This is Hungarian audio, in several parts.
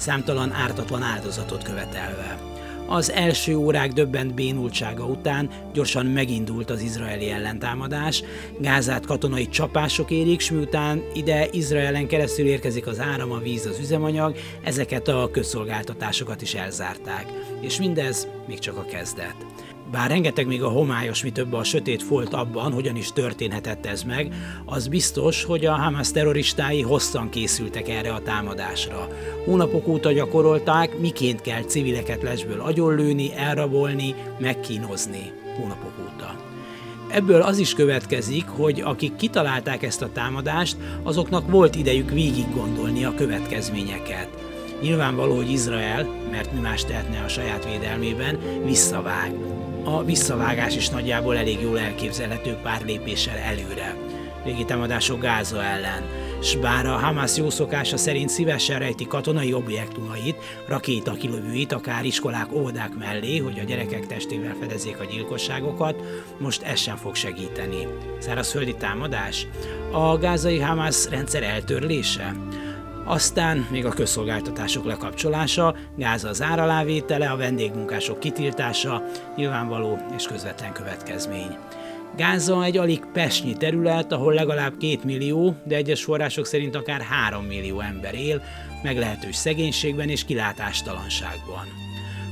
számtalan ártatlan áldozatot követelve. Az első órák döbbent bénultsága után gyorsan megindult az izraeli ellentámadás, Gázát katonai csapások érik, s miután ide Izraelen keresztül érkezik az áram, a víz, az üzemanyag, ezeket a közszolgáltatásokat is elzárták. És mindez még csak a kezdet. Bár rengeteg még a homályos, mi több a sötét folt abban, hogyan is történhetett ez meg, az biztos, hogy a Hamas terroristái hosszan készültek erre a támadásra. Hónapok óta gyakorolták, miként kell civileket lesből agyonlőni, elrabolni, megkínozni. Hónapok óta. Ebből az is következik, hogy akik kitalálták ezt a támadást, azoknak volt idejük végig gondolni a következményeket. Nyilvánvaló, hogy Izrael, mert mi más tehetne a saját védelmében, visszavág a visszavágás is nagyjából elég jól elképzelhető pár lépéssel előre. Régi támadások Gáza ellen, s bár a Hamas jó szokása szerint szívesen rejti katonai objektumait, rakétakilövőit, akár iskolák, óvodák mellé, hogy a gyerekek testével fedezzék a gyilkosságokat, most ez sem fog segíteni. Szárazföldi támadás? A gázai Hamas rendszer eltörlése? Aztán még a közszolgáltatások lekapcsolása, gáz az áralávétele, a vendégmunkások kitiltása, nyilvánvaló és közvetlen következmény. Gáza egy alig pesnyi terület, ahol legalább két millió, de egyes források szerint akár három millió ember él, meglehetős szegénységben és kilátástalanságban.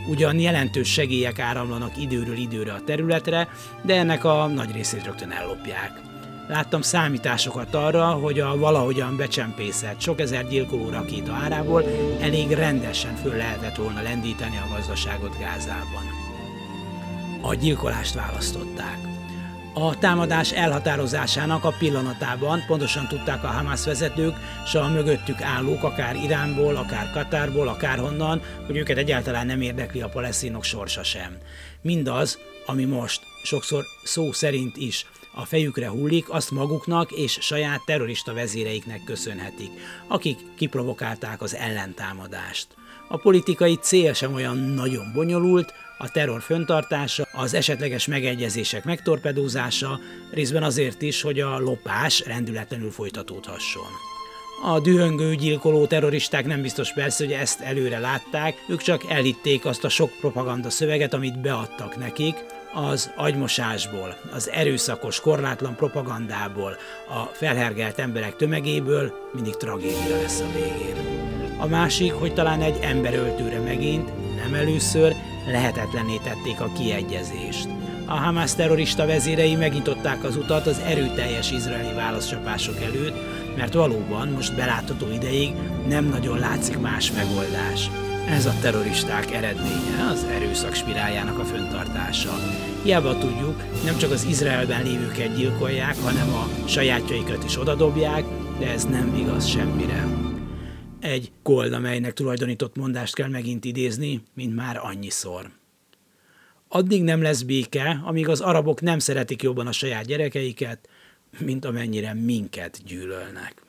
Ugyan jelentős segélyek áramlanak időről időre a területre, de ennek a nagy részét rögtön ellopják. Láttam számításokat arra, hogy a valahogyan becsempészett sok ezer gyilkoló rakéta árából elég rendesen föl lehetett volna lendíteni a gazdaságot Gázában. A gyilkolást választották. A támadás elhatározásának a pillanatában pontosan tudták a Hamas vezetők, s a mögöttük állók, akár Iránból, akár Katárból, akár honnan, hogy őket egyáltalán nem érdekli a palesztinok sorsa sem. Mindaz, ami most, sokszor szó szerint is a fejükre hullik, azt maguknak és saját terrorista vezéreiknek köszönhetik, akik kiprovokálták az ellentámadást. A politikai cél sem olyan nagyon bonyolult, a terror föntartása, az esetleges megegyezések megtorpedózása, részben azért is, hogy a lopás rendületlenül folytatódhasson. A dühöngő gyilkoló terroristák nem biztos persze, hogy ezt előre látták, ők csak elhitték azt a sok propaganda szöveget, amit beadtak nekik, az agymosásból, az erőszakos, korlátlan propagandából, a felhergelt emberek tömegéből mindig tragédia lesz a végén. A másik, hogy talán egy emberöltőre megint, nem először, lehetetlenné tették a kiegyezést. A Hamas terrorista vezérei megnyitották az utat az erőteljes izraeli válaszcsapások előtt, mert valóban most belátható ideig nem nagyon látszik más megoldás. Ez a terroristák eredménye, az erőszak spiráljának a föntartása. Hiába tudjuk, nem csak az Izraelben lévőket gyilkolják, hanem a sajátjaikat is odadobják, de ez nem igaz semmire. Egy Golda melynek tulajdonított mondást kell megint idézni, mint már annyiszor. Addig nem lesz béke, amíg az arabok nem szeretik jobban a saját gyerekeiket, mint amennyire minket gyűlölnek.